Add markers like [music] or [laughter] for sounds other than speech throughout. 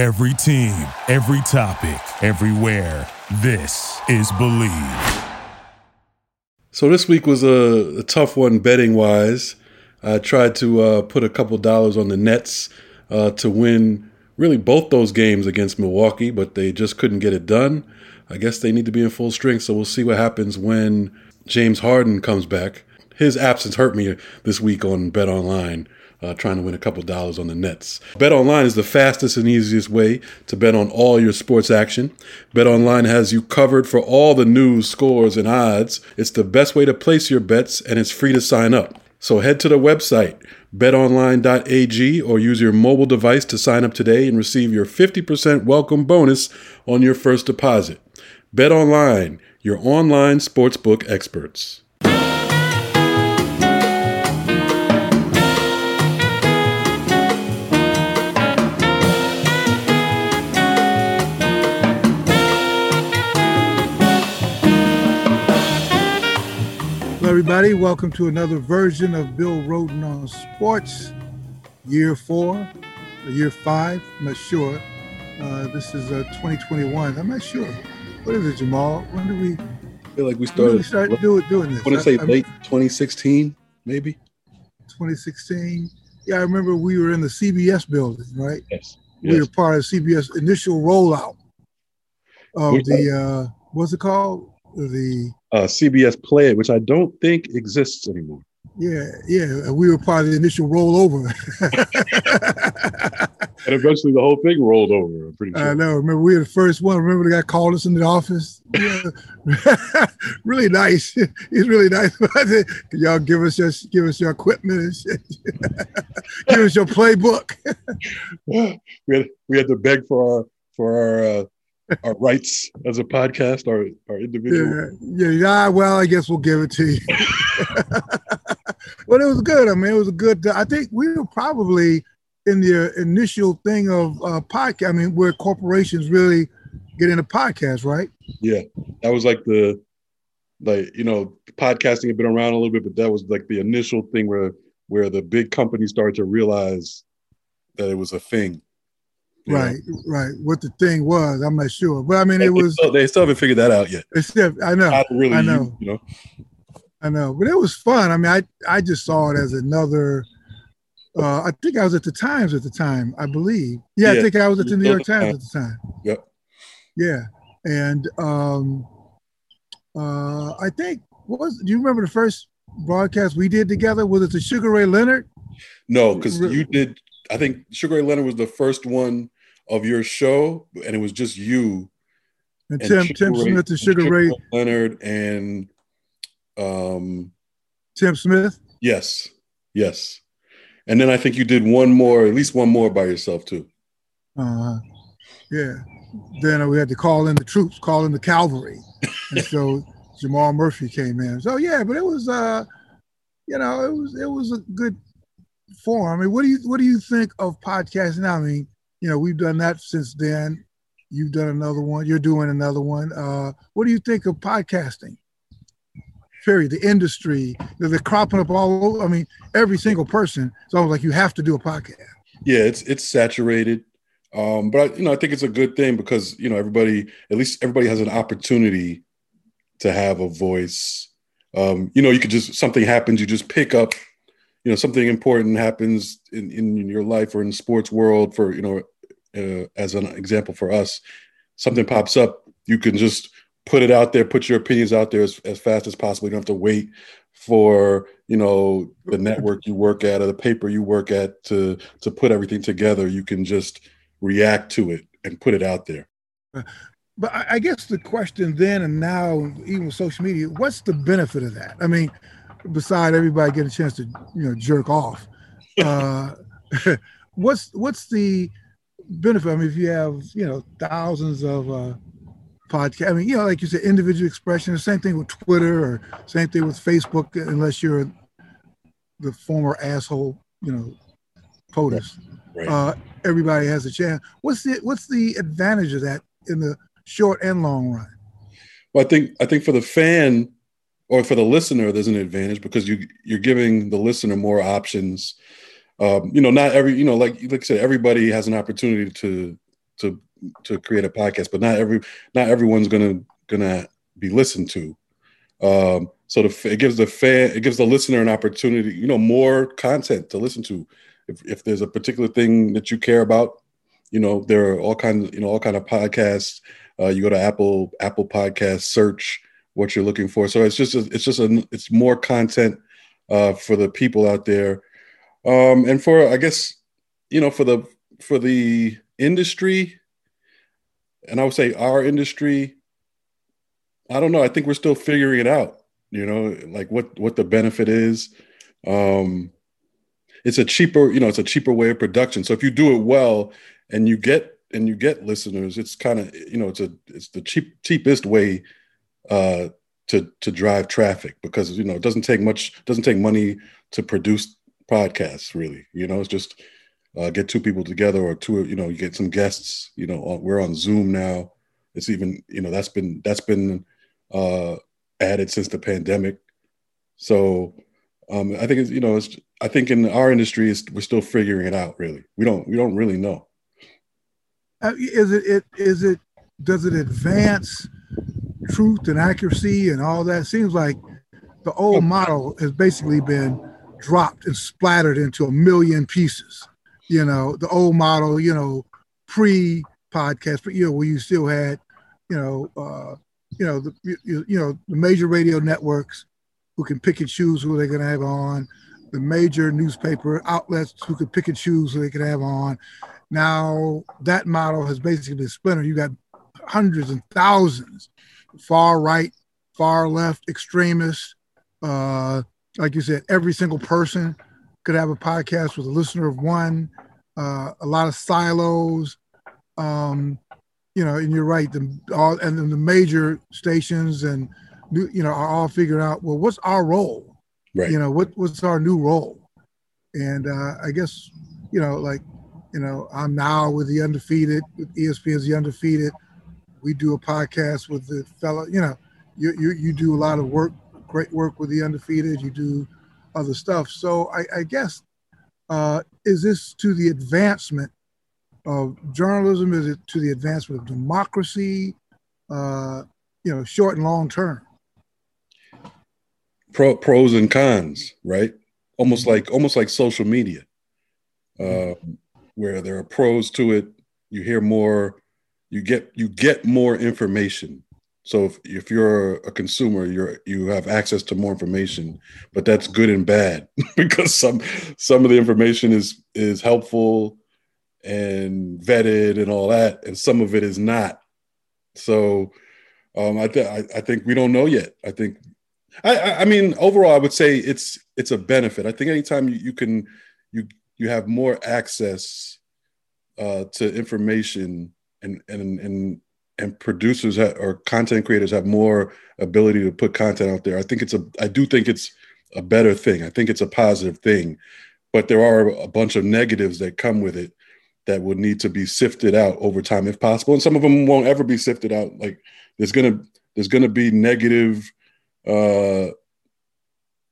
Every team, every topic, everywhere. This is Believe. So this week was a, a tough one betting wise. I tried to uh, put a couple dollars on the Nets uh, to win really both those games against Milwaukee, but they just couldn't get it done. I guess they need to be in full strength, so we'll see what happens when James Harden comes back. His absence hurt me this week on Bet Online uh, trying to win a couple dollars on the Nets. Bet Online is the fastest and easiest way to bet on all your sports action. Bet Online has you covered for all the news, scores, and odds. It's the best way to place your bets, and it's free to sign up. So head to the website betonline.ag or use your mobile device to sign up today and receive your 50% welcome bonus on your first deposit. Bet Online, your online sportsbook experts. Everybody. Welcome to another version of Bill Rhoden on Sports, year four, year five. I'm not sure. Uh, this is uh, 2021. I'm not sure. What is it, Jamal? When did we? I feel like we started. we start doing doing this? I want to say I, late 2016, maybe. 2016. Yeah, I remember we were in the CBS building, right? Yes. We yes. were part of CBS initial rollout of the uh, what's it called? The uh, CBS Play which I don't think exists anymore. Yeah, yeah, we were part of the initial rollover. [laughs] and eventually the whole thing rolled over. I'm pretty sure. I know. Remember, we were the first one. Remember, the guy called us in the office. Yeah. [laughs] really nice. [laughs] He's really nice. Y'all give us your give us your equipment and shit. give us your playbook. we had we had to beg for our for our. Uh, our rights as a podcast, our our individual. Yeah, yeah, yeah. Well, I guess we'll give it to you. [laughs] [laughs] well, it was good. I mean, it was a good. I think we were probably in the initial thing of uh, podcast. I mean, where corporations really get into podcasts, right? Yeah, that was like the like you know podcasting had been around a little bit, but that was like the initial thing where where the big companies started to realize that it was a thing Right, right. What the thing was, I'm not sure, but I mean, it was. Still, they still haven't figured that out yet. Still, I know. Really I know. You, you, know. I know, but it was fun. I mean, I I just saw it as another. Uh, I think I was at the Times at the time. I believe. Yeah, yeah. I think I was at the New York Times at the time. Yep. Yeah, and um, uh, I think was. Do you remember the first broadcast we did together? Was it the Sugar Ray Leonard? No, because you did I think Sugar Ray Leonard was the first one of your show, and it was just you. And, and Tim Tim Ray, Smith and Sugar, Ray Leonard and um Tim Smith. Yes, yes. And then I think you did one more, at least one more by yourself too. Uh, yeah. Then we had to call in the troops, call in the cavalry, [laughs] and so Jamal Murphy came in. So yeah, but it was uh, you know, it was it was a good form. I mean, what do you what do you think of podcasting now? I mean, you know, we've done that since then. You've done another one. You're doing another one. Uh, what do you think of podcasting? Period. The industry, they're cropping up all over. I mean, every single person. It's almost like you have to do a podcast. Yeah, it's it's saturated. Um, but I, you know, I think it's a good thing because you know everybody, at least everybody has an opportunity to have a voice. Um, you know, you could just something happens, you just pick up you know something important happens in, in your life or in the sports world for you know uh, as an example for us something pops up you can just put it out there put your opinions out there as, as fast as possible. You don't have to wait for you know the network you work at or the paper you work at to to put everything together. You can just react to it and put it out there. But i guess the question then and now even with social media what's the benefit of that? I mean beside everybody get a chance to you know jerk off. Uh, [laughs] what's what's the benefit? I mean if you have you know thousands of uh podcast i mean you know like you said individual expression the same thing with twitter or same thing with facebook unless you're the former asshole you know POTUS. Right. Uh, everybody has a chance. What's the what's the advantage of that in the short and long run? Well i think i think for the fan or for the listener, there's an advantage because you you're giving the listener more options. Um, you know, not every you know, like like I said, everybody has an opportunity to to to create a podcast, but not every not everyone's gonna gonna be listened to. Um, so the, it gives the fan, it gives the listener an opportunity, you know, more content to listen to. If, if there's a particular thing that you care about, you know, there are all kinds, you know, all kind of podcasts. Uh, you go to Apple Apple Podcast, search what you're looking for. So it's just a, it's just a, it's more content uh, for the people out there, um, and for I guess you know for the for the industry, and I would say our industry. I don't know. I think we're still figuring it out. You know, like what what the benefit is. Um, it's a cheaper, you know, it's a cheaper way of production. So if you do it well and you get and you get listeners, it's kind of you know it's a it's the cheap cheapest way uh, to to drive traffic because you know it doesn't take much doesn't take money to produce podcasts really. You know, it's just uh, get two people together or two you know you get some guests. You know, we're on Zoom now. It's even you know that's been that's been uh, added since the pandemic. So um, I think it's you know it's I think in our industry we're still figuring it out. Really, we don't we don't really know. Uh, is it, it is it does it advance truth and accuracy and all that? Seems like the old model has basically been dropped and splattered into a million pieces. You know, the old model, you know, pre podcast, but you know, where you still had, you know, uh, you know, the you, you know the major radio networks who can pick and choose who they're going to have on, the major newspaper outlets who can pick and choose who they can have on. Now that model has basically been splintered. You got hundreds and thousands, far right, far left extremists. Uh, like you said, every single person could have a podcast with a listener of one. Uh, a lot of silos. Um, you know, and you're right. The all and then the major stations and you know are all figuring out well, what's our role? Right. You know, what what's our new role? And uh, I guess you know, like you know, I'm now with the undefeated, with ESPN's the undefeated. We do a podcast with the fellow. You know, you you you do a lot of work, great work with the undefeated. You do other stuff. So I, I guess uh, is this to the advancement of journalism? Is it to the advancement of democracy? Uh, you know, short and long term. Pro, pros and cons, right? Almost like almost like social media, uh, where there are pros to it. You hear more, you get you get more information. So if, if you're a consumer, you're you have access to more information, but that's good and bad [laughs] because some some of the information is is helpful and vetted and all that, and some of it is not. So um, I, I, I think we don't know yet. I think I, I mean overall I would say it's it's a benefit. I think anytime you, you can you you have more access uh, to information and and and and producers have, or content creators have more ability to put content out there. I think it's a I do think it's a better thing. I think it's a positive thing, but there are a bunch of negatives that come with it that would need to be sifted out over time if possible and some of them won't ever be sifted out like there's gonna there's gonna be negative uh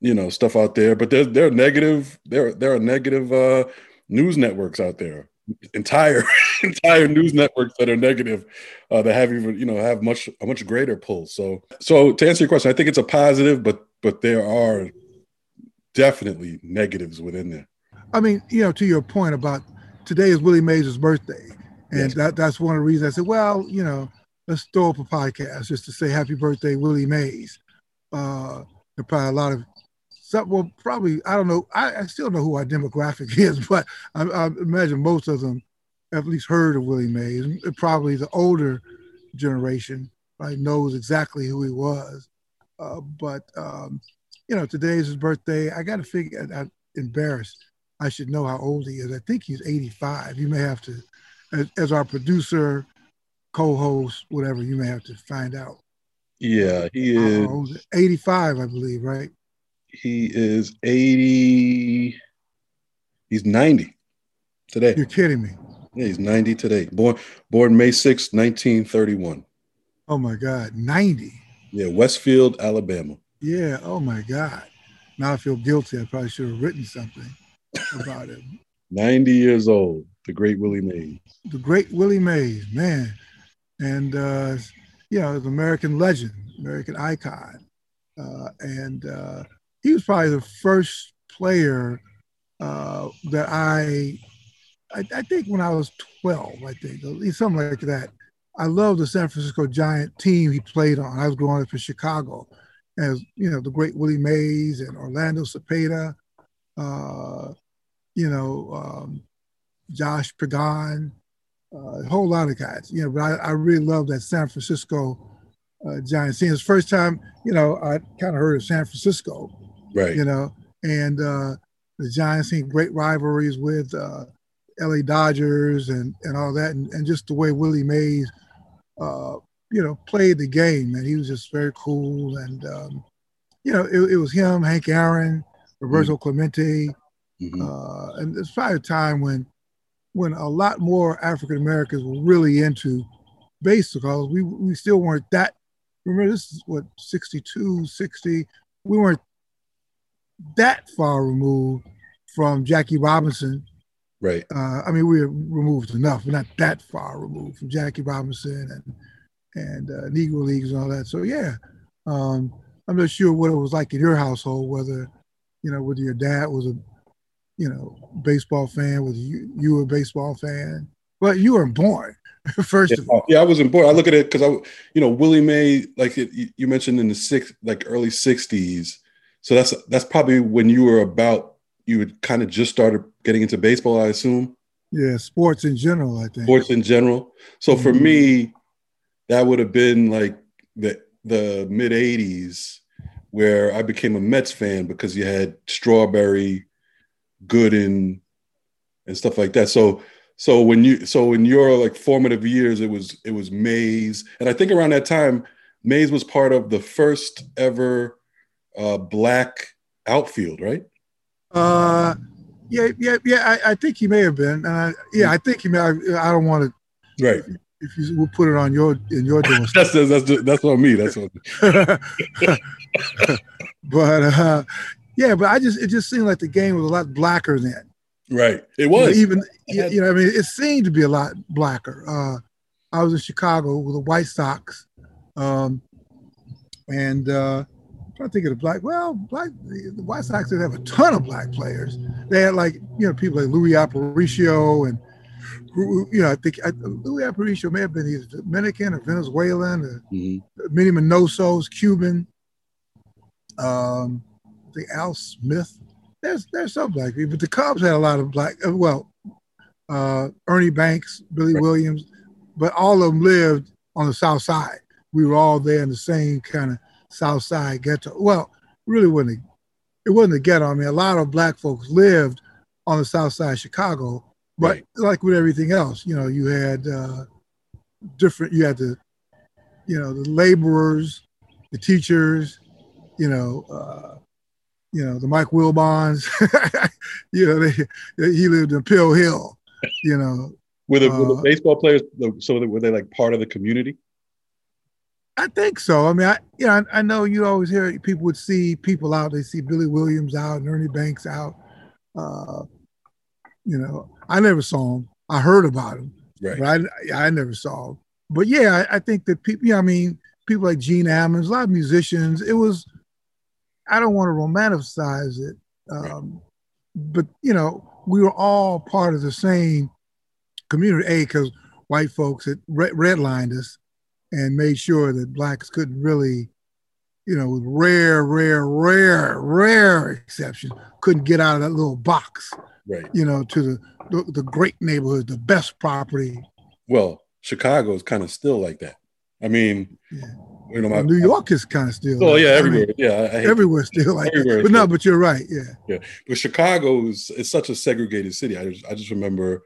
you know stuff out there but there, there are negative there there are negative uh news networks out there entire [laughs] entire news networks that are negative uh that have even you know have much a much greater pull so so to answer your question i think it's a positive but but there are definitely negatives within there i mean you know to your point about today is Willie Mays' birthday. And yes. that, that's one of the reasons I said, well, you know, let's throw up a podcast just to say happy birthday, Willie Mays. Uh, there probably a lot of, some, well, probably, I don't know, I, I still know who our demographic [laughs] is, but I, I, imagine most of them at least heard of Willie Mays. Probably the older generation right, knows exactly who he was. Uh, but, um, you know, today's his birthday. I got to figure, I, I'm embarrassed I should know how old he is. I think he's 85. You may have to, as, as our producer, co-host, whatever, you may have to find out. Yeah, he is 85, I believe, right? He is 80. He's 90 today. You're kidding me. Yeah, he's 90 today. Born born May 6, 1931. Oh my God, 90. Yeah, Westfield, Alabama. Yeah, oh my God. Now I feel guilty. I probably should have written something about him. 90 years old, the great Willie Mays. The great Willie Mays, man. And, uh, you know, the American legend, American icon. Uh, and uh, he was probably the first player uh, that I, I, I, think when I was 12, I think, at least something like that. I loved the San Francisco Giant team he played on. I was growing up in Chicago. As you know, the great Willie Mays and Orlando Cepeda, uh, you know, um, Jose Pagan, uh, a whole lot of guys. You know, but I, I really love that San Francisco uh, Giants team. It's the first time, you know, I kind of heard of San Francisco. Right. You know, and uh, the Giants team, great rivalries with uh, LA Dodgers and, and all that. And, and just the way Willie Mays, uh, you know, played the game. And he was just very cool. And, um, you know, it, it was him, Hank Aaron, Roberto mm-hmm. Clemente. Mm-hmm. Uh, and it's probably a time when when a lot more African Americans were really into baseball. We, we still weren't that, remember, this is what, 62, 60. We weren't that far removed from Jackie Robinson. Right. Uh, I mean, we're removed enough, but not that far removed from Jackie Robinson and and uh, Negro Leagues and all that. So yeah, um, I'm not sure what it was like in your household, whether you know whether your dad was a you know baseball fan, whether you you were a baseball fan. Well, you weren't born. [laughs] First yeah, of all, yeah, I wasn't born. I look at it because I, you know, Willie May, like it, you mentioned in the six, like early '60s. So that's that's probably when you were about you had kind of just started getting into baseball, I assume. Yeah, sports in general, I think. Sports in general. So mm-hmm. for me, that would have been like the the mid '80s, where I became a Mets fan because you had Strawberry, Gooden, and stuff like that. So so when you so in your like formative years, it was it was Mays, and I think around that time, Mays was part of the first ever uh, black outfield, right? Uh, yeah, yeah, yeah. I, I think he may have been. Uh, yeah, I think he may. I, I don't want to. Right. If you will put it on your in your [laughs] door. that's that's that's on me. That's on me. [laughs] but uh, yeah, but I just it just seemed like the game was a lot blacker then. Right. It was you know, even you know I mean it seemed to be a lot blacker. Uh, I was in Chicago with the White Sox, um, and uh, trying to think of the black. Well, black the White Sox did have a ton of black players. They had like you know people like Luis Aparicio and you know I think I, Luis Aparicio may have been either Dominican or Venezuelan or mm-hmm. Minnie Minoso's Cuban. Um, I think Al Smith. There's there's some black people, but the Cubs had a lot of black. Uh, well, uh, Ernie Banks, Billy right. Williams, but all of them lived on the South Side. We were all there in the same kind of South Side ghetto. Well, really wasn't. A, it wasn't a ghetto. I mean, a lot of black folks lived on the South Side of Chicago, but right. like with everything else, you know, you had uh, different. You had the, you know, the laborers, the teachers, you know, uh, you know, the Mike Wilbons. [laughs] you know, they, he lived in Pill Hill. You know, were the, uh, were the baseball players so were they like part of the community? I think so. I mean, I you know, I, I, know you always hear people would see people out. They see Billy Williams out and Ernie Banks out. Uh, you know, I never saw him. I heard about him, right. but I I never saw him. But yeah, I, I think that people. Yeah, I mean, people like Gene Ammons, a lot of musicians. It was. I don't want to romanticize it, um, but you know, we were all part of the same community. A, because white folks had redlined us and made sure that blacks couldn't really, you know, with rare, rare, rare, rare exceptions, couldn't get out of that little box. Right. You know, to the the, the great neighborhood, the best property. Well, Chicago is kind of still like that. I mean, yeah. you know, my, New York is kind of still. Oh like yeah, everywhere. I mean, yeah, everywhere still like everywhere that. But no, but you're right. Yeah. Yeah, but Chicago is it's such a segregated city. I just I just remember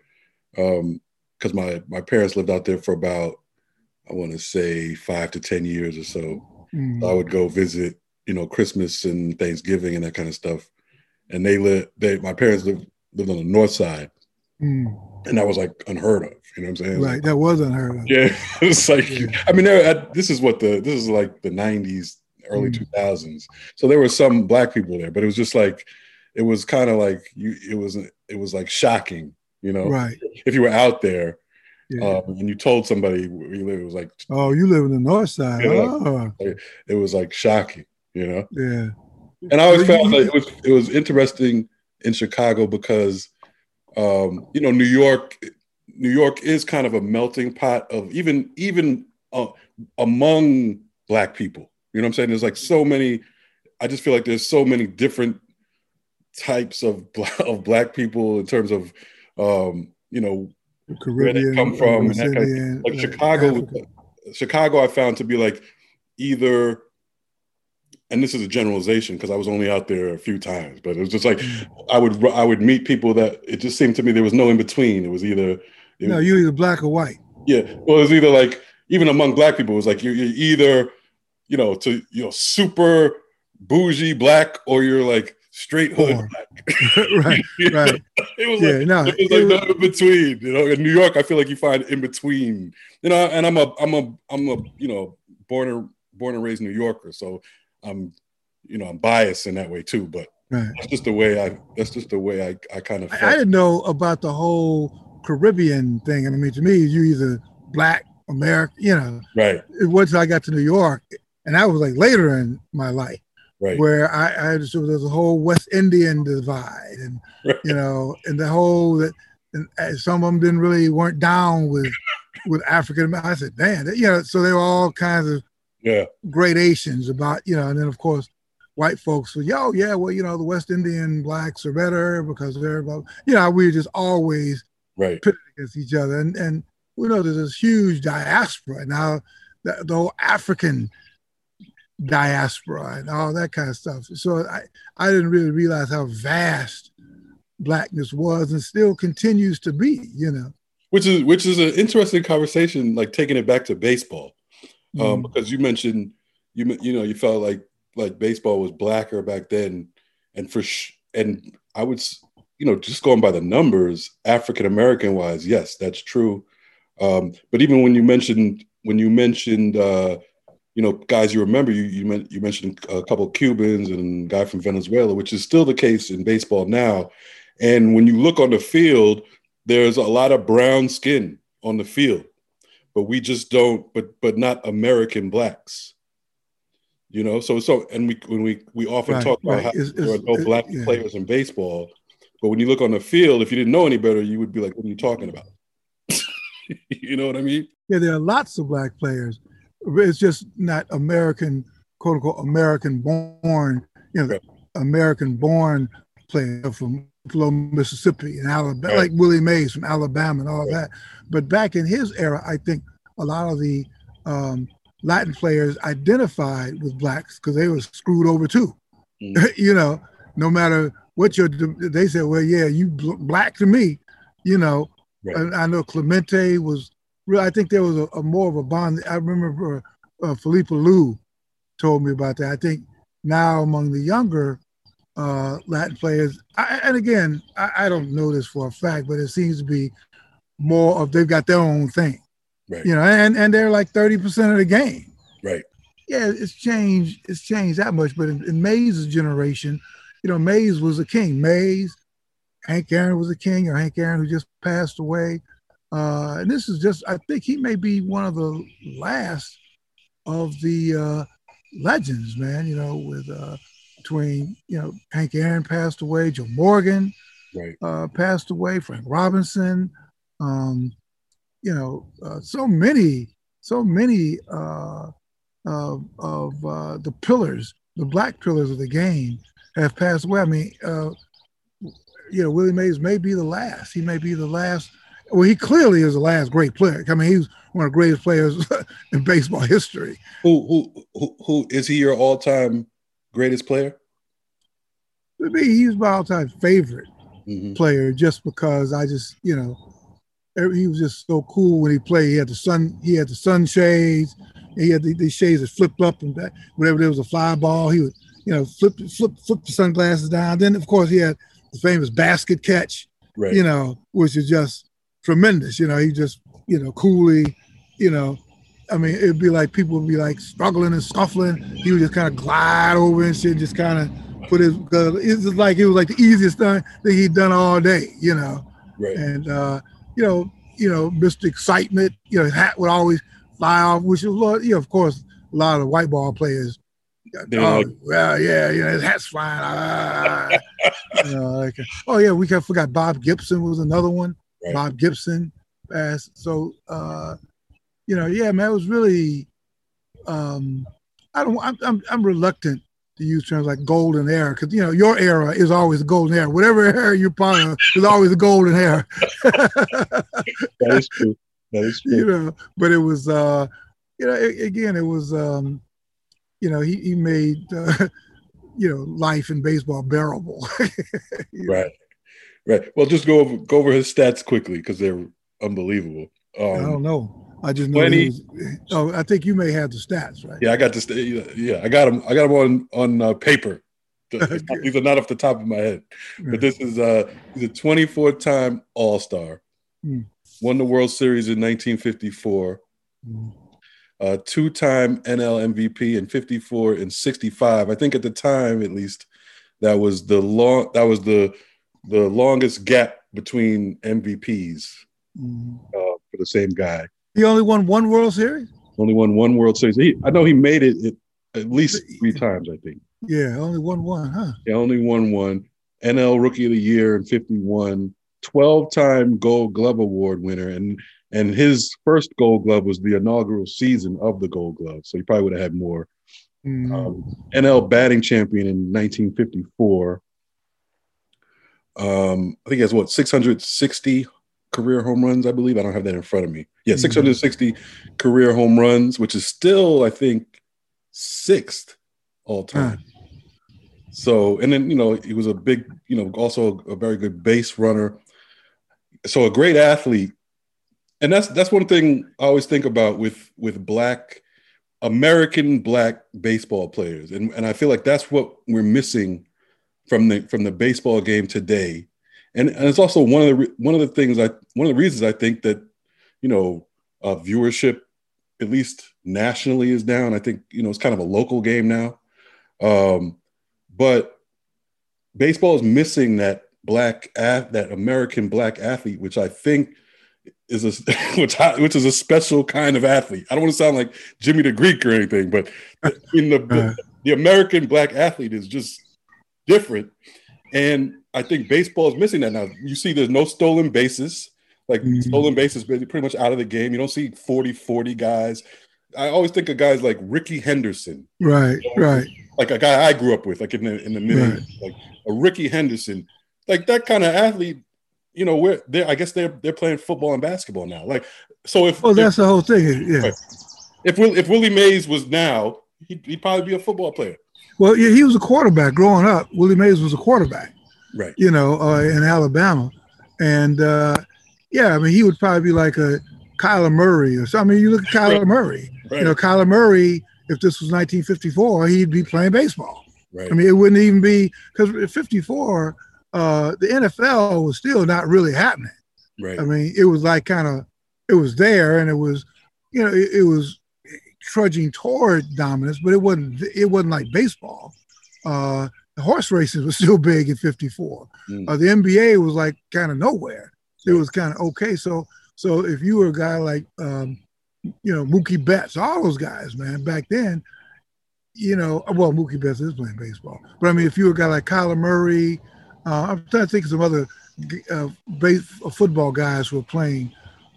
um because my my parents lived out there for about I want to say five to 10 years or so. Mm. I would go visit, you know, Christmas and Thanksgiving and that kind of stuff. And they lived, they, my parents lived, lived on the north side. Mm. And that was like unheard of. You know what I'm saying? Right. Like, that was unheard of. Yeah. [laughs] it's like, yeah. I mean, there, this is what the, this is like the 90s, early mm. 2000s. So there were some black people there, but it was just like, it was kind of like you. It was it was like shocking, you know. Right. If you were out there Yeah. um, and you told somebody where you live, it was like oh, you live in the north side. Yeah. Oh, it was like shocking, you know. yeah. And I always you- found that it was it was interesting in Chicago because um, you know New York New York is kind of a melting pot of even even uh, among black people. You know what I'm saying? There's like so many. I just feel like there's so many different types of black, of black people in terms of um, you know where they Caribbean, come from and that kind of- Indian, like uh, Chicago. Africa. Chicago, I found to be like either, and this is a generalization because I was only out there a few times, but it was just like Mm. I would I would meet people that it just seemed to me there was no in between. It was either it No, you either black or white. yeah, well, it was either like even among black people, it was like you're, you're either you know to you know super bougie black or you're like straight hood [laughs] right, right. [laughs] It was Yeah, like no, it was it like was- in between. You know, in New York, I feel like you find in between. You know, and I'm a I'm a I'm a you know born and born and raised New Yorker, so I'm you know I'm biased in that way too. But right. that's just the way I that's just the way I I kind of I, I didn't know about the whole Caribbean thing. I mean, to me, you either black, American, you know. right once I got to New York, and that was like later in my life, right where I, I understood there's a whole West Indian divide, and Right. you know, and the whole that, and some of them didn't really weren't down with with African. I said, man, you know, so they were all kinds of yeah gradations about, you know, and then of course, white folks were, yo, yeah, well, you know, the West Indian blacks are better because they're, about, you know, we were just always right pitted against each other. And and we know there's this huge diaspora now, the, the whole African diaspora and all that kind of stuff. So I, I didn't really realize how vast blackness was and still continues to be, you know. which is which is an interesting conversation like taking it back to baseball um, Mm. because you mentioned you you know you felt like like baseball was blacker back then and for sh- and I would you know just going by the numbers African American wise yes that's true um, but even when you mentioned when you mentioned uh, you know guys you remember you you, men- you mentioned a couple of Cubans and a guy from Venezuela which is still the case in baseball now and when you look on the field there's a lot of brown skin on the field but we just don't but but not american blacks you know so so and we when we we often Right, talk about right. how It's- there are no it- black yeah. players in baseball but when you look on the field if you didn't know any better you would be like what are you talking about [laughs] you know what i mean Yeah, there are lots of black players. It's just not American, quote unquote, American born, you know, Right. American born player from Buffalo, Mississippi and Alabama, Right. like Willie Mays from Alabama and all that. But back in his era, I think a lot of the um, Latin players identified with blacks because they were screwed over too. Mm. [laughs] you know, no matter what your, they said, well, yeah, you bl- black to me, you know. Right. And I know Clemente was. I think there was a, a more of a bond. I remember uh, Felipe Alou told me about that. I think now among the younger uh, Latin players, I, and again, I, I don't know this for a fact, but it seems to be more of they've got their own thing, right you know, and and they're like thirty percent of the game. right Yeah, it's changed. It's changed that much. But in, in Mays' generation, you know, Mays was a king. Mays, Hank Aaron was a king, or Hank Aaron who just passed away. Uh, and this is just, I think he may be one of the last of the uh, legends, man. You know, with uh, between you know Hank Aaron passed away, Joe Morgan right uh, passed away, Frank Robinson, um, you know, uh, so many, so many uh, of, of uh, the pillars, the black pillars of the game have passed away. I mean, uh, you know, Willie Mays may be the last. He may be the last. Well, he clearly is the last great player. I mean, he's one of the greatest players [laughs] in baseball history. who who who, who is he your all-time greatest player To me, he's my all-time favorite. Mhm. player just because I just, you know, he was just so cool when he played. He had the sun, he had the sunshades, he had the, these shades that flipped up and back. Whenever there was a fly ball, he would, you know, flip flip flip the sunglasses down. Then of course he had the famous basket catch, right you know, which is just tremendous. You know, he just, you know, coolly, you know. I mean, it'd be like people would be like struggling and scuffling. He would just kind of glide over and shit, just kind of put his because it's just like it was like the easiest thing that he'd done all day, you know. Right. And uh, you know, you know, Mr. Excitement, you know, his hat would always fly off, which was, you know, of course, a lot of white ball players. Oh, well, yeah, you know, his hat's flying. Ah, [laughs] you know, like, oh yeah, we forgot Bob Gibson was another one. Right. Bob Gibson passed. So, uh, you know, yeah, man, it was really. Um, I don't. I'm, I'm, I'm reluctant to use terms like golden era because you know your era is always a golden era. Whatever era you're part of is always a golden era. [laughs] that is true. That is [laughs] true. You know, but it was. uh You know, a- again, it was. um You know, he he made. Uh, [laughs] you know, life in baseball bearable. Right. Right. Well, just go over go over his stats quickly because they're unbelievable. I don't Um, know. I just know. 20 was, oh, I think you may have the stats, right? yeah, I got this. Yeah, I got him. I got him on on uh, paper. [laughs] These are not off the top of my head, but this is uh he's a 24 time All Star. Hmm. Won the World Series in 1954. Mm. uh, two-time NL MVP in 54 and 65. I think at the time, at least, that was the long that was the the longest gap between MVPs Mm. uh, for the same guy. He only won one World Series. Only won one World Series. He, I know he made it at, at least three times. I think. Yeah, only won one, huh? He only won one. NL Rookie of the Year in 51. 12-time Gold Glove Award winner, and and his first Gold Glove was the inaugural season of the Gold Glove, so he probably would have had more. Mm. um, NL batting champion in 1954. Um, I think he has what 660 career home runs, I believe. I don't have that in front of me. Yeah, Mhm. 660 career home runs, which is still, I think, sixth all time. So, and then you know, he was a big, you know, also a very good base runner. So a great athlete. And that's that's one thing I always think about with with black American black baseball players, and and I feel like that's what we're missing from the from the baseball game today. And, and it's also one of the re- one of the things I one of the reasons I think that you know uh, viewership, at least nationally, is down. I think you know it's kind of a local game now, um, but baseball is missing that black that American black athlete, which I think is a [laughs] which I, which is a special kind of athlete. I don't want to sound like Jimmy the Greek or anything, but in the Right. the American black athlete is just different, and I think baseball is missing that now. You see, there's no stolen bases. Like Mhm. stolen bases, pretty much out of the game. You don't see 40-40 guys. I always think of guys like Rickey Henderson, Right, right. like a guy I grew up with, like in the in the mid Right. like a Rickey Henderson, like that kind of athlete. You know, where they I guess they're they're playing football and basketball now. Like, so if Well, that's the whole thing. Yeah. If Will, if Willie Mays was now, he'd, he'd probably be a football player. Well, yeah, he was a quarterback growing up. Willie Mays was a quarterback, Right. you know, uh, in Alabama, and uh, yeah, I mean, he would probably be like a Kyler Murray or something. I mean, you look at Kyler Right. Murray. Right. You know, Kyler Murray. If this was 1954, he'd be playing baseball. right. I mean, it wouldn't even be because 54, uh, the NFL was still not really happening. right. I mean, it was like kind of, it was there, and it was, you know, it, it was trudging toward dominance, but it wasn't. It wasn't like baseball. Uh, the horse races was [laughs] still big in '54. Mm. Uh, the NBA was like kind of nowhere. It was kind of okay. So, so if you were a guy like, um, you know, Mookie Betts, all those guys, man, back then, you know, well, Mookie Betts is playing baseball, but I mean, if you were a guy like Kyler Murray, uh, I'm trying to think of some other uh, base, uh, football guys who are playing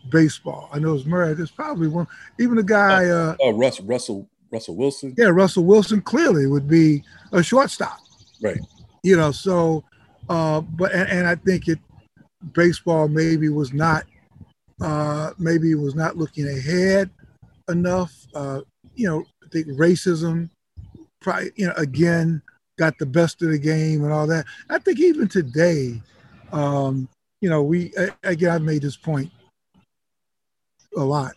baseball. I know it's Murray. There's probably one. Even the guy, uh, Oh, Russ, Russell Russell Wilson. yeah, Russell Wilson clearly would be a shortstop. Right. You know, so, uh, but and, and I think it baseball maybe was not, uh, maybe it was not looking ahead enough. Uh, you know, I think racism, probably, you know, again got the best of the game and all that. I think even today, um, you know, we again I've made this point a lot.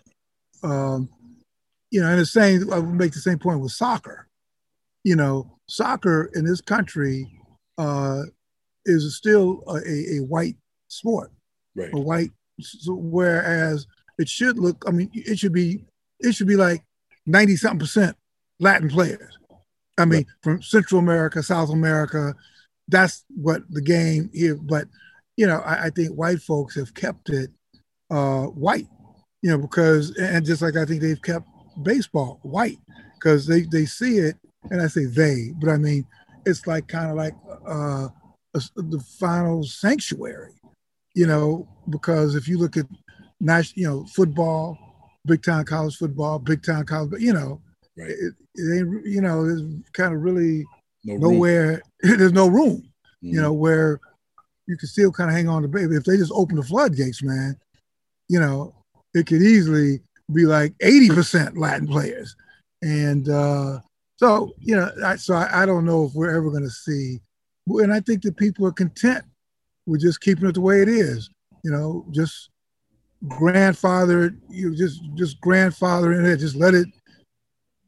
Um, you know, and the same I would make the same point with soccer. You know, soccer in this country uh, is still a, a, white sport, Right. a white. So whereas it should look, I mean, it should be, it should be like ninety something percent Latin players. I mean, from Central America, South America, that's what the game here. But you know, I, I think white folks have kept it uh, white, you know, because and just like I think they've kept baseball white because they they see it, and I say they, but I mean it's like kind of like uh, a, the final sanctuary, you know, because if you look at national, you know, football, big time college football, big time college, but you know, right. it, it ain't, you know, there's kind of really no nowhere. [laughs] there's no room, mm-hmm. you know, where you can still kind of hang on to baby. If they just open the floodgates, man, you know, it could easily be like 80% Latin players. And uh, so, you know, I, so I, I don't know if we're ever going to see, and I think that people are content with just keeping it the way it is, you know, just grandfather, you just, just grandfather in it, just let it,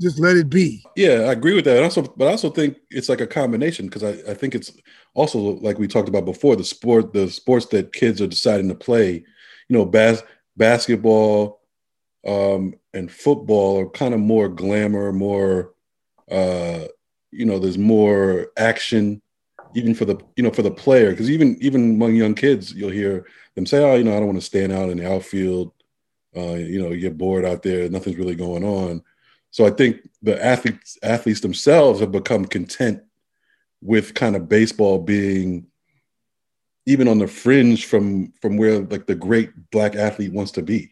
just let it be. Yeah, I agree with that. And also, but I also think it's like a combination because I, I think it's also like we talked about before the sport, the sports that kids are deciding to play, you know, bas- basketball um, and football are kind of more glamour, more, uh, you know, there's more action, even for the, you know, for the player. Because even even among young kids, you'll hear them say, "Oh, you know, I don't want to stand out in the outfield. Uh, you know, you get bored out there. Nothing's really going on." So I think the athletes athletes themselves have become content with kind of baseball being even on the fringe from from where like the great black athlete wants to be.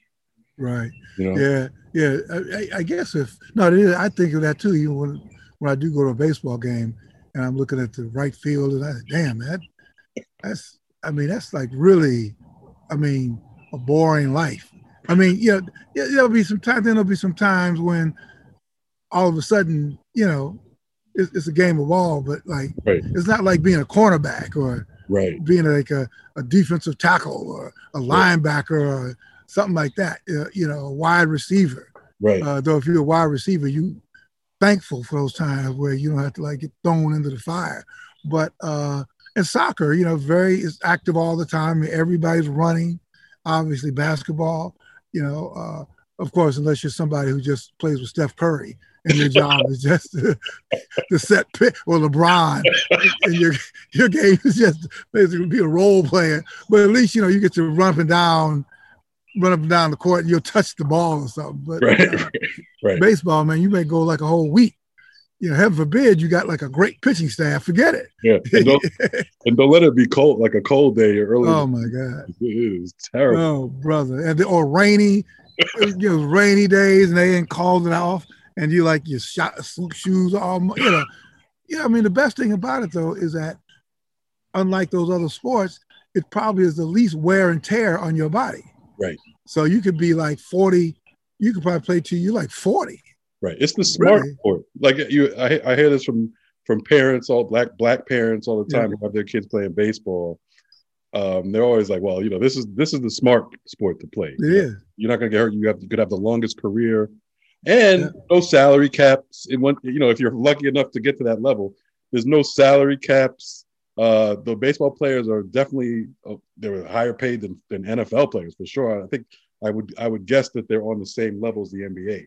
Right. You know? Yeah. Yeah. I, I guess if no, I think of that too. Even when when I do go to a baseball game and I'm looking at the right field and I damn that that's I mean that's like really I mean a boring life. I mean, you know, there'll be some times. Then there'll be some times when all of a sudden, you know, it's, it's a game of ball, but like right. it's not like being a cornerback or right. being like a, a defensive tackle or a linebacker or something like that. Uh, you know, a wide receiver. Right. Uh, though if you're a wide receiver, you thankful for those times where you don't have to like get thrown into the fire. But uh, in soccer, you know, very is active all the time. Everybody's running. Obviously, basketball. You know, uh, of course, unless you're somebody who just plays with Steph Curry and your job is just to, to set pick or LeBron, and your your game is just basically be a role player. But at least you know you get to run up and down, run up and down the court, and you'll touch the ball or something. But right. Uh, [laughs] right. baseball, man, you may go like a whole week. You know, heaven forbid you got like a great pitching staff. Forget it. Yeah, and don't, [laughs] and don't let it be cold like a cold day or early. Oh my god, [laughs] it is terrible. Oh brother, and the, or rainy. it was rainy days, and they didn't call it off and you like your shot shoes all you know. Yeah i mean the best thing about it though is that unlike those other sports it probably is the least wear and tear on your body. Right. So you could be like 40 you could probably play till you like 40 right. It's the smart really? sport. Like you I, I hear this from from parents all black black parents all the time yeah. who have their kids playing baseball. Um, they're always like, well, you know, this is this is the smart sport to play. Yeah, you're not going to get hurt. You have you could have the longest career and yeah. no salary caps. In one, you know, if you're lucky enough to get to that level, there's no salary caps. Uh, the baseball players are definitely uh, they're higher paid than, than NFL players for sure. I think I would I would guess that they're on the same level as the NBA.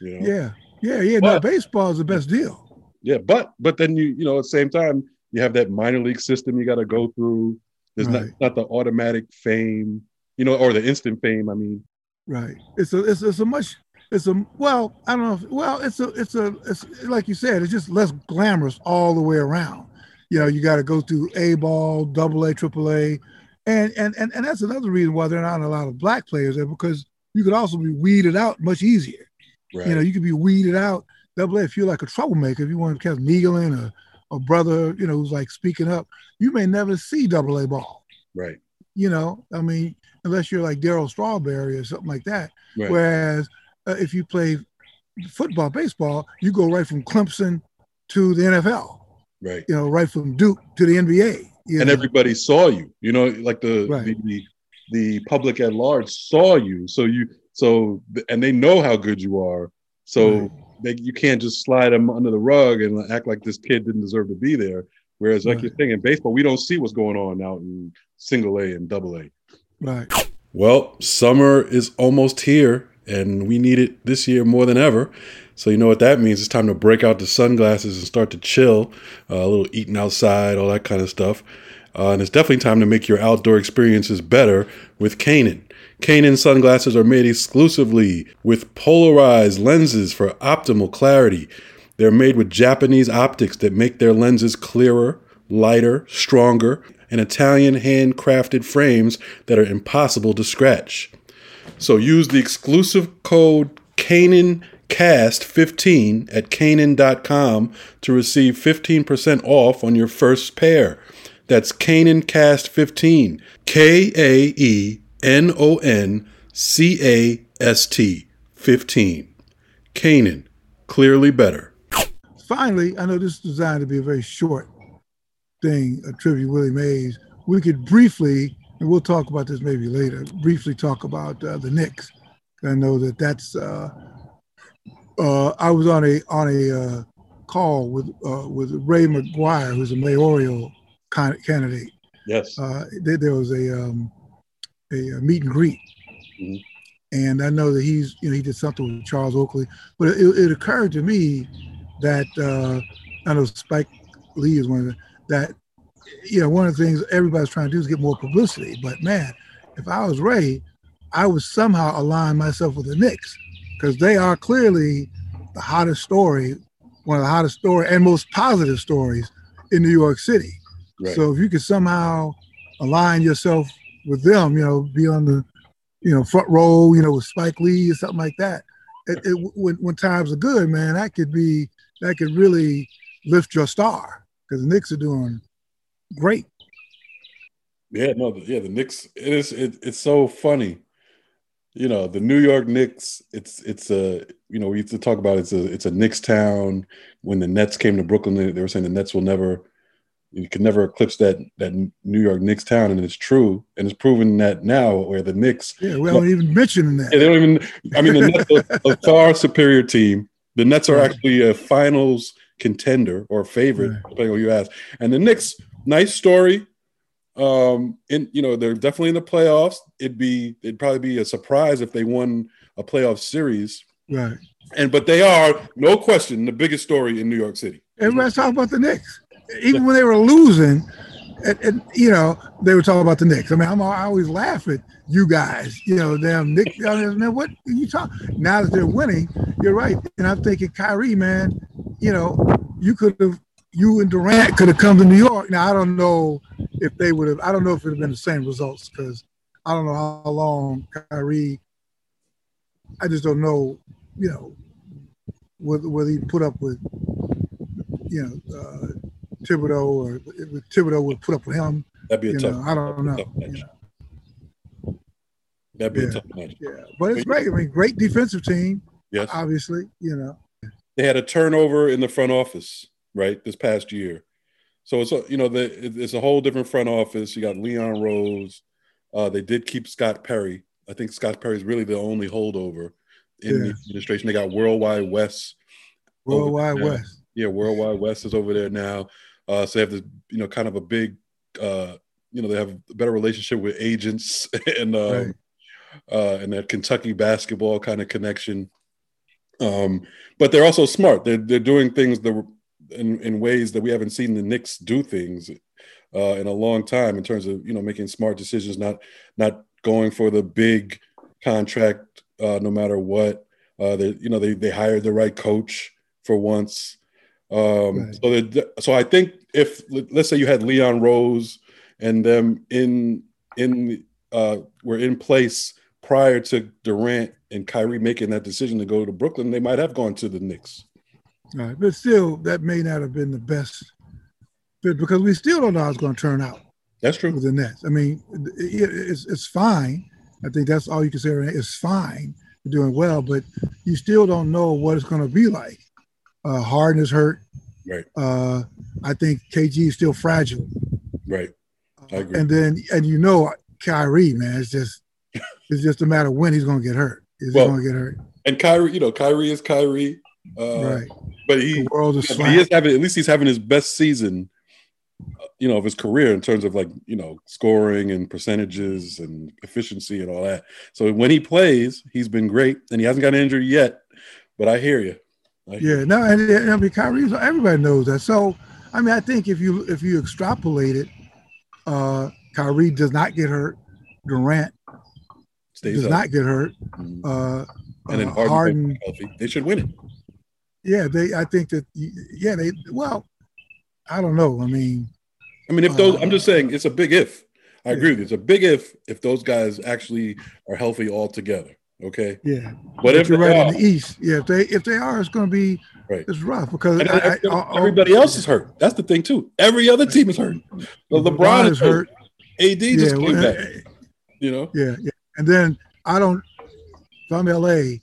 You know? Yeah, yeah, yeah. But, no, baseball is the best deal. Yeah, but but then you you know at the same time you have that minor league system you got to go through. There's right. not not the automatic fame, you know, or the instant fame. I mean, right. It's a it's, it's a much it's a well, I don't know. If, well, it's a it's a it's like you said, it's just less glamorous all the way around. You know, you got to go through A ball, double A, triple A, and and and and that's another reason why there are not a lot of black players there because you could also be weeded out much easier. Right. You know, you could be weeded out double A if you're like a troublemaker. If you want to catch needling or a brother, you know, who's like speaking up, you may never see double A ball. Right. You know, I mean, unless you're like Darryl Strawberry or something like that. Right. Whereas uh, if you play football, baseball, you go right from Clemson to the NFL. Right. You know, right from Duke to the NBA. and know? everybody saw you. You know, like the, right. the, the the public at large saw you. So you so and they know how good you are. So right. they, you can't just slide them under the rug and act like this kid didn't deserve to be there. Whereas, like right. you're saying, in baseball, we don't see what's going on out in single A and double A. Right. Well, summer is almost here and we need it this year more than ever. So you know what that means? It's time to break out the sunglasses and start to chill, uh, a little eating outside, all that kind of stuff. Uh, and it's definitely time to make your outdoor experiences better with Kaenon. Kaenon sunglasses are made exclusively with polarized lenses for optimal clarity. They're made with Japanese optics that make their lenses clearer, lighter, stronger, and Italian handcrafted frames that are impossible to scratch. So use the exclusive code KaenonCast15 at Kaenon.com to receive 15% off on your first pair. That's KaenonCast15. K A E N O N C A S T 15. Kaenon, clearly better. Finally, I know this is designed to be a very short thing, a tribute Willie Mays. We could briefly, and we'll talk about this maybe later, briefly talk about uh, the Knicks. I know that that's. Uh, uh, I was on a on a uh, call with uh, with Ray McGuire, who's a mayoral candidate. Yes. Uh, there, there, was a um, a, meet and greet, mm-hmm. and I know that he's you know he did something with Charles Oakley, but it, it occurred to me that uh, I know Spike Lee is one of the, that you know one of the things everybody's trying to do is get more publicity. But man, if I was Ray, I would somehow align myself with the Knicks because they are clearly the hottest story, one of the hottest story and most positive stories in New York City. Right. So if you could somehow align yourself with them, you know, be on the, you know, front row, you know, with Spike Lee or something like that. It, it, when, when times are good, man, that could be that could really lift your star because the Knicks are doing great. Yeah, no, yeah, the Knicks. It is. It, it's so funny. You know, the New York Knicks. It's it's a you know we used to talk about it's a it's a Knicks town. When the Nets came to Brooklyn, they, they were saying the Nets will never you can never eclipse that that New York Knicks town, and it's true, and it's proven that now where the Knicks. Yeah, we don't even mention that. they don't even. I mean, the Nets are a far superior team. The Nets are actually a finals contender or favorite, right. depending on who you ask. And the Knicks, nice story. Um, and you know they're definitely in the playoffs. It'd be it'd probably be a surprise if they won a playoff series. Right. And but they are no question the biggest story in New York City. Everybody's talking about the Knicks even when they were losing, and, and, you know, they were talking about the Knicks. I mean, I'm I always laugh at you guys. You know, damn Nick. Man, what are you talking? Now that they're winning, you're right. And I'm thinking, Kyrie, man, you know, you could have, you and Durant could have come to New York. Now I don't know if they would have. I don't know if it would have been the same results because I don't know how long Kyrie. I just don't know, you know, whether, whether he put up with, you know, uh, Thibodeau or if Thibodeau would put up with him. That'd be a tough. Know, I don't know. That'd be yeah. a tough match. Yeah, but it's great. I mean, great defensive team. Yes, obviously, you know. They had a turnover in the front office, right, this past year. So it's a, you know the, it's a whole different front office. You got Leon Rose. Uh, they did keep Scott Perry. I think Scott Perry is really the only holdover in yeah. the administration. They got Worldwide Wes. Worldwide Wes. Yeah, Worldwide Wes is over there now. Uh, so they have this, you know, kind of a big, uh, you know, they have a better relationship with agents [laughs] and um, right. uh, and that Kentucky basketball kind of connection. Um, but they're also smart. They're they're doing things that in, in ways that we haven't seen the Knicks do things uh, in a long time in terms of you know making smart decisions, not not going for the big contract uh, no matter what. Uh, they you know they they hired the right coach for once. Um, right. So so I think if let's say you had Leon Rose and them in in uh, were in place prior to Durant and Kyrie making that decision to go to Brooklyn, they might have gone to the Knicks. Right, but still, that may not have been the best fit because we still don't know how it's going to turn out. That's true. With the Nets, I mean, it, it's it's fine. I think that's all you can say. It's fine. You're doing well, but you still don't know what it's going to be like. Uh, Harden is hurt. Right. Uh, I think KD is still fragile. Right. I agree. And then, and you know, Kyrie, man, it's just, [laughs] it's just a matter of when he's going to get hurt. Is well, he going to get hurt? And Kyrie, you know, Kyrie is Kyrie. Uh, right. But he, the world is he is having, at least he's having his best season you know of his career in terms of like you know scoring and percentages and efficiency and all that. So when he plays, he's been great, and he hasn't got an injury yet. But I hear you. I hear yeah, no, and, and I mean Kyrie, everybody knows that. So I mean, I think if you if you extrapolate it, uh, Kyrie does not get hurt. Durant Stays does up. not get hurt. Mm-hmm. Uh, and then uh, Harden, Harden healthy. They should win it. Yeah, they. I think that. Yeah, they. Well, I don't know. I mean, I mean, if those, uh, I'm just saying, it's a big if. I yeah. agree with you. It's a big if if those guys actually are healthy all together. Okay. Yeah. But if you're right are, in the East, yeah, if they if they are, it's going to be right. It's rough because I, I, everybody else is hurt. That's the thing too. Every other team is hurt. So LeBron, LeBron is hurt. hurt. AD yeah, just came well, back. You know. Yeah, yeah. And then I don't. If I'm LA,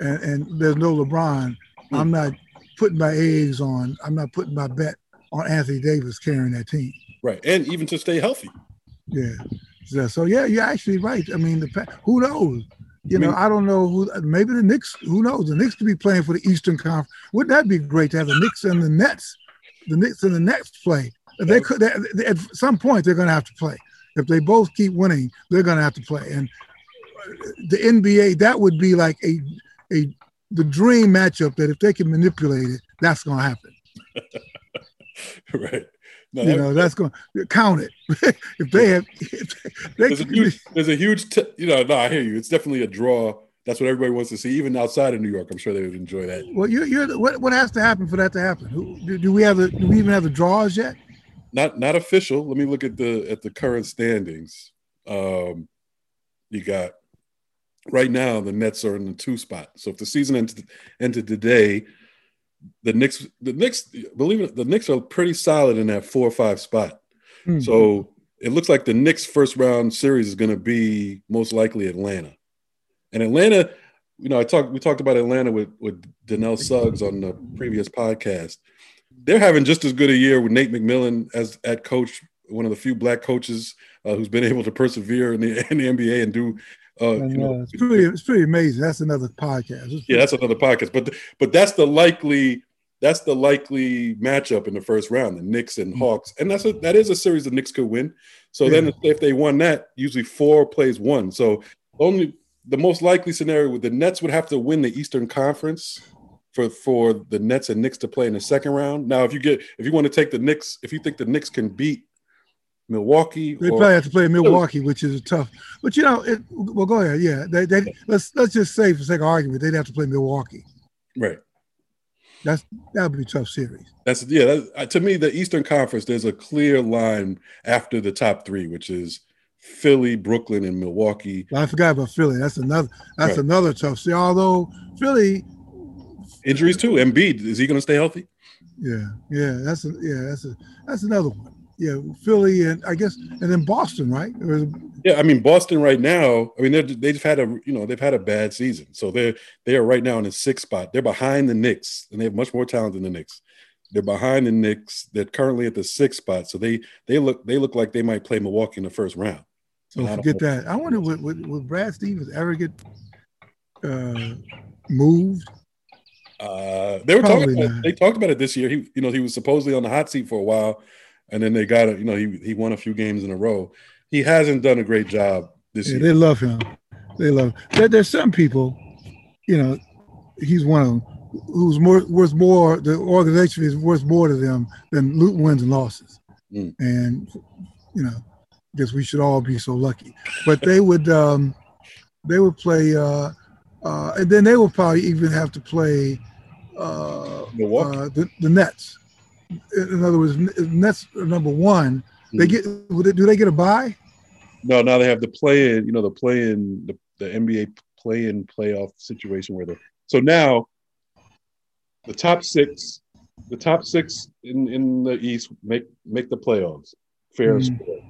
and, and there's no LeBron, hmm. I'm not putting my eggs on. I'm not putting my bet on Anthony Davis carrying that team. Right, and even to stay healthy. Yeah. So, so yeah, you're actually right. I mean, the who knows? You know, I don't know who. Maybe the Knicks. Who knows? The Knicks could be playing for the Eastern Conference. Wouldn't that be great to have the Knicks and the Nets? The Knicks and the Nets play. They could. They, they, at some point, they're going to have to play. If they both keep winning, they're going to have to play. And the NBA, that would be like a a the dream matchup. That if they can manipulate it, that's going to happen. [laughs] right. No, you know that's going to count it. [laughs] if they have, [laughs] if they there's, a huge, there's a huge, t- you know. No, I hear you. It's definitely a draw. That's what everybody wants to see, even outside of New York. I'm sure they would enjoy that. Well, you're, you're what, what has to happen for that to happen? Do, do we have the? Do we even have the draws yet? Not not official. Let me look at the at the current standings. Um, you got right now the Nets are in the two spot. So if the season ended, ended today, the Knicks, the Knicks, believe it, the Knicks are pretty solid in that four or five spot. Mm-hmm. So it looks like the Knicks first round series is going to be most likely Atlanta, and Atlanta. You know, I talked. We talked about Atlanta with with Danelle Suggs on the previous podcast. They're having just as good a year with Nate McMillan as at coach, one of the few black coaches uh, who's been able to persevere in the [laughs] in the NBA and do uh, you know, it's pretty, it's pretty amazing. That's another podcast. Yeah, that's another podcast. But but that's the likely that's the likely matchup in the first round, the Knicks and mm-hmm. Hawks, and that's a, that is a series the Knicks could win. So yeah. then if they won that, usually four plays one. So only the most likely scenario with the Nets would have to win the Eastern Conference for for the Nets and Knicks to play in the second round. Now, if you get if you want to take the Knicks, if you think the Knicks can beat Milwaukee. They or, probably have to play Milwaukee, which is tough. But you know, it, well, go ahead. Yeah, they, they, let's let's just say for sake of argument, they'd have to play Milwaukee. Right. That's that would be a tough series. That's yeah. That, uh, to me, the Eastern Conference, there's a clear line after the top three, which is Philly, Brooklyn, and Milwaukee. I forgot about Philly. That's another. That's right. another tough. See, although Philly injuries too. Embiid is he going to stay healthy? Yeah, yeah. That's a, yeah. That's a that's another one yeah, Philly and I guess and then Boston, right? Yeah, I mean Boston right now. I mean they they've had a you know they've had a bad season, so they're they are right now in the sixth spot. They're behind the Knicks, and they have much more talent than the Knicks. They're behind the Knicks. They're currently at the sixth spot, so they they look they look like they might play Milwaukee in the first round. So don't forget that. I wonder would, would, would Brad Stevens ever get uh, moved? Uh, they were Probably talking. About, they talked about it this year. He, you know, he was supposedly on the hot seat for a while, and then they got it. You know, he he won a few games in a row. He hasn't done a great job this yeah, year. They love him. They love. There, there's some people, you know, he's one of them who's more worth more. The organization is worth more to them than loot wins and losses. Mm. And you know, I guess we should all be so lucky. But they would um, they would play, uh, uh, and then they would probably even have to play uh, uh, the, the Nets in other words, Nets number one. They get do they get a buy? No, now they have the play in. You know, the play in the, the NBA play in playoff situation where the so now the top six, the top six in in the East make make the playoffs. Fair mm. score.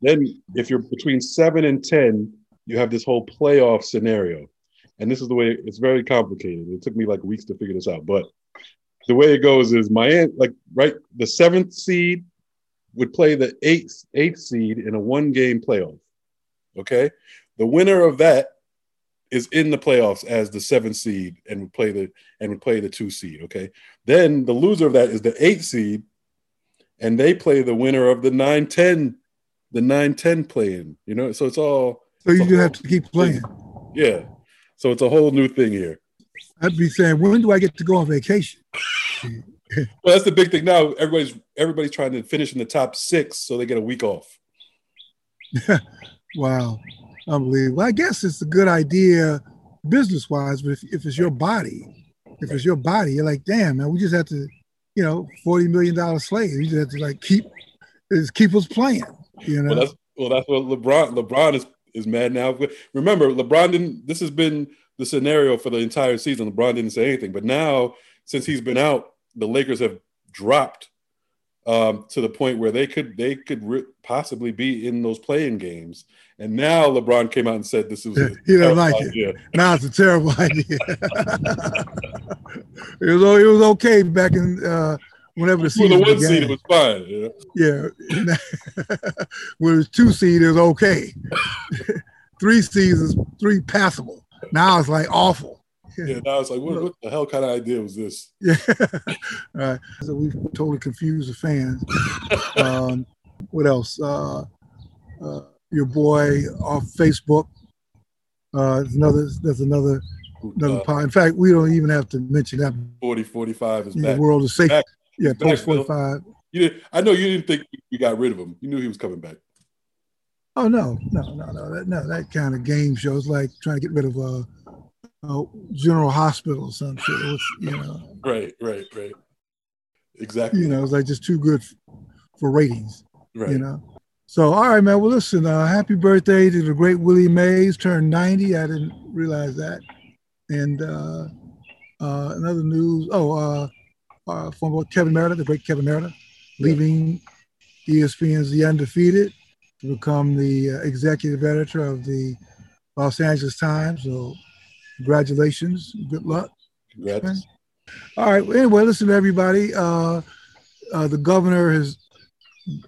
Then if you're between seven and ten, you have this whole playoff scenario. And this is the way it's very complicated. It took me like weeks to figure this out. But the way it goes is Miami, like right, the seventh seed would play the eighth eighth seed in a one game playoff. Okay, the winner of that is in the playoffs as the seventh seed and would play the and would play the two seed. Okay, then the loser of that is the eighth seed, and they play the winner of the 9-10, the nine ten playing. You know, so it's all. So you just have to keep playing. Yeah, so it's a whole new thing here. I'd be saying, when do I get to go on vacation? [laughs] Well, that's the big thing now. Everybody's everybody's trying to finish in the top six, so they get a week off. [laughs] Wow, unbelievable. I guess it's a good idea business wise, but if, if it's your body, if it's your body, you're like, damn, man, we just have to, you know, forty million dollar slave. You just have to like keep, just keep us playing. You know, Well, that's well, that's what LeBron LeBron is is mad now. Remember, LeBron didn't. This has been the scenario for the entire season. LeBron didn't say anything, but now since he's been out, the Lakers have dropped um, to the point where they could they could re- possibly be in those playing games. And now LeBron came out and said this is a He doesn't terrible like it. now it's a terrible [laughs] idea. [laughs] it was it was okay back in uh, whenever the For the one began. seed, it was fine. know? Yeah. [laughs] when it was two seed, it was okay. three seasons, three passable. Now it's like awful. Yeah, now it's like, what, what the hell kind of idea was this? [laughs] Yeah. right. So we've totally confused the fans. Um, what else? Uh, uh, your boy off Facebook. Uh, there's another. There's another. Another Uh, pod. In fact, we don't even have to mention that. 40 45 is The back. world is safe. Back. Yeah, post 45. You I know you didn't think we got rid of him. You knew he was coming back. Oh no, no, no, no, that, no, that kind of game show is like trying to get rid of a, a General Hospital or some shit. Was, you know, Right, right, right. Exactly. you know, it's like just too good for ratings. right. You know. So all right, man. Well, listen. Uh, happy birthday to the great Willie Mays. Turned 90. I didn't realize that. And uh, uh, another news. Oh, uh, uh, from Kevin Merida, the great Kevin Merida, leaving ESPN's The Undefeated to become the uh, executive editor of the Los Angeles Times. So, congratulations. Good luck. Congrats. All right. Well, anyway, listen to everybody. Uh, uh, the governor has,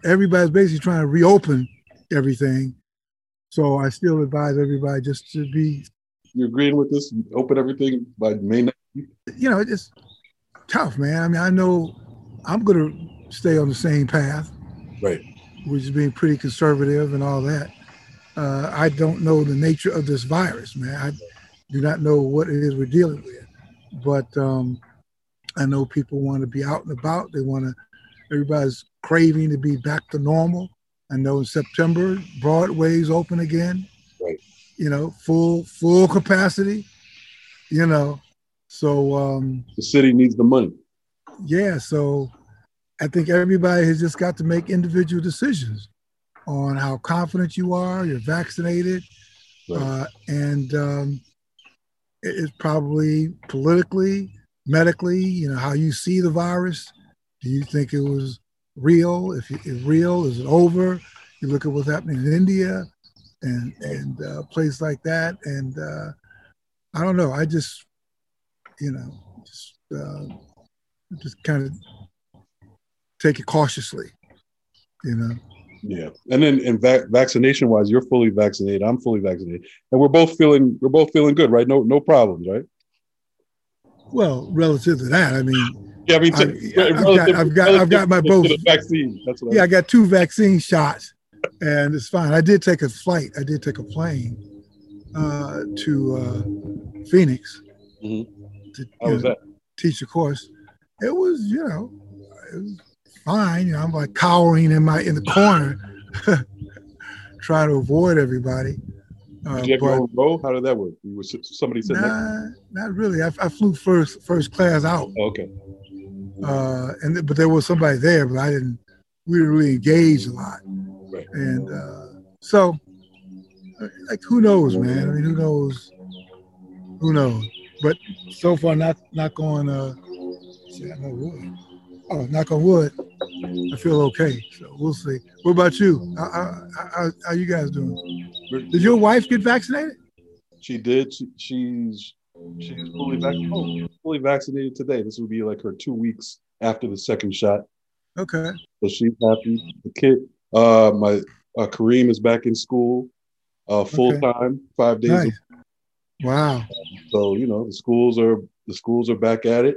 everybody's basically trying to reopen everything. So I still advise everybody just to be, You're agreeing with this? Open everything by May 9th? you know, it's tough, man. I mean, I know I'm going to stay on the same path, Right. Which is being pretty conservative and all that. Uh, I don't know the nature of this virus, man. I do not know what it is we're dealing with. But um, I know people want to be out and about. They want to, everybody's craving to be back to normal. I know in September, Broadway's open again. Right. You know, full full capacity. You know, so um, The city needs the money. yeah. So I think everybody has just got to make individual decisions on how confident you are. You're vaccinated, Right. uh, and um, it- it's probably politically, medically, you know, how you see the virus. Do you think it was real? If it is real, is it over? You look at what's happening in India and and uh, places like that, and uh, I don't know. I just, you know, just uh, just kind of take it cautiously, you know. Yeah. And then and vac- vaccination wise, you're fully vaccinated. I'm fully vaccinated. And we're both feeling we're both feeling good, right? No no problems, right? Well, relative to that, I mean, Yeah, I mean, I- I've got- I've got- I've got my both. vaccine. That's what yeah, I I, got two vaccine shots, and it's fine. I did take a flight. I did take a plane uh, to uh, Phoenix Mhm. to How was know, that? teach a course. It was, you know, it was fine. You know, I'm like cowering in my in the corner, [laughs] trying to avoid everybody. Uh, Did you have but your own row? How did that work? You was somebody said nah, not really. I, I flew first first class out. Okay. uh, and but there was somebody there, but I didn't. We didn't really engage a lot, Right. and uh, so like who knows, man? I mean, who knows? Who knows? But so far, not not going. Uh, shit, I know wood. Oh, knock on wood. I feel okay, so we'll see. What about you? How, how, how, how you guys doing? Did your wife get vaccinated? She did. She, she's she's fully vac- oh, fully vaccinated today. This would be like her two weeks after the second shot. Okay. So she's happy. The kid, uh, my uh, Kareem is back in school, uh, full time, five days. a Nice. Wow. So you know the schools are the schools are back at it.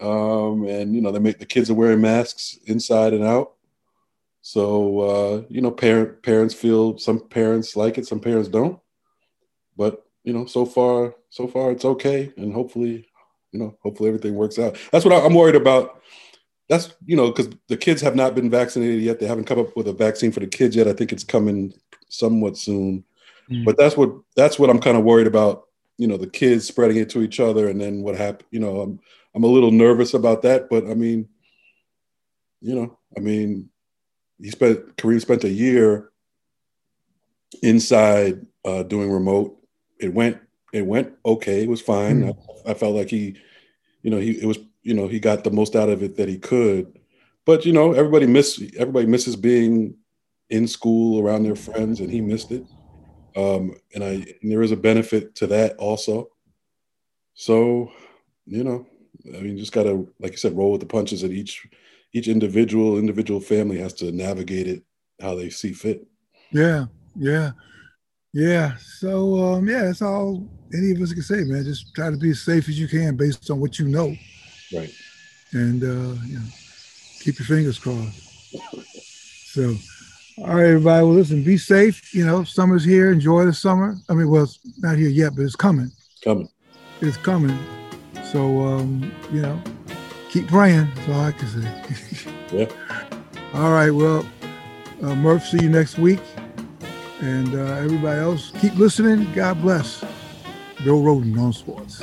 Um, and you know they make the kids are wearing masks inside and out. So uh, you know, parent parents feel some parents like it, some parents don't. But you know, so far, so far it's okay, and hopefully, you know, hopefully everything works out. That's what I'm worried about. That's you know, because the kids have not been vaccinated yet. They haven't come up with a vaccine for the kids yet. I think it's coming somewhat soon. Mm. But that's what that's what I'm kind of worried about. You know, the kids spreading it to each other, and then what happened. You know, I'm I'm a little nervous about that. But I mean, you know, I mean, he spent Kareem spent a year inside uh, doing remote. It went it went okay. It was fine. Mm. I, I, felt like he, you know, he it was you know he got the most out of it that he could. But you know, everybody miss everybody misses being in school around their friends, and he missed it. Um, and I and there is a benefit to that also. So, you know, I mean, just gotta like you said, roll with the punches. At each each individual individual family has to navigate it how they see fit. Yeah, yeah, yeah. So um, yeah, that's all any of us can say, man. Just try to be as safe as you can based on what you know. Right. And uh, you know, keep your fingers crossed. So all right, everybody. Well, listen, be safe. You know, summer's here. Enjoy the summer. I mean, well, it's not here yet, but it's coming. Coming. It's coming. So, um, you know, keep praying. That's all I can say. [laughs] yeah. All right. Well, uh, Murph, see you next week. And uh, everybody else, keep listening. God bless. Bill Rhoden on sports.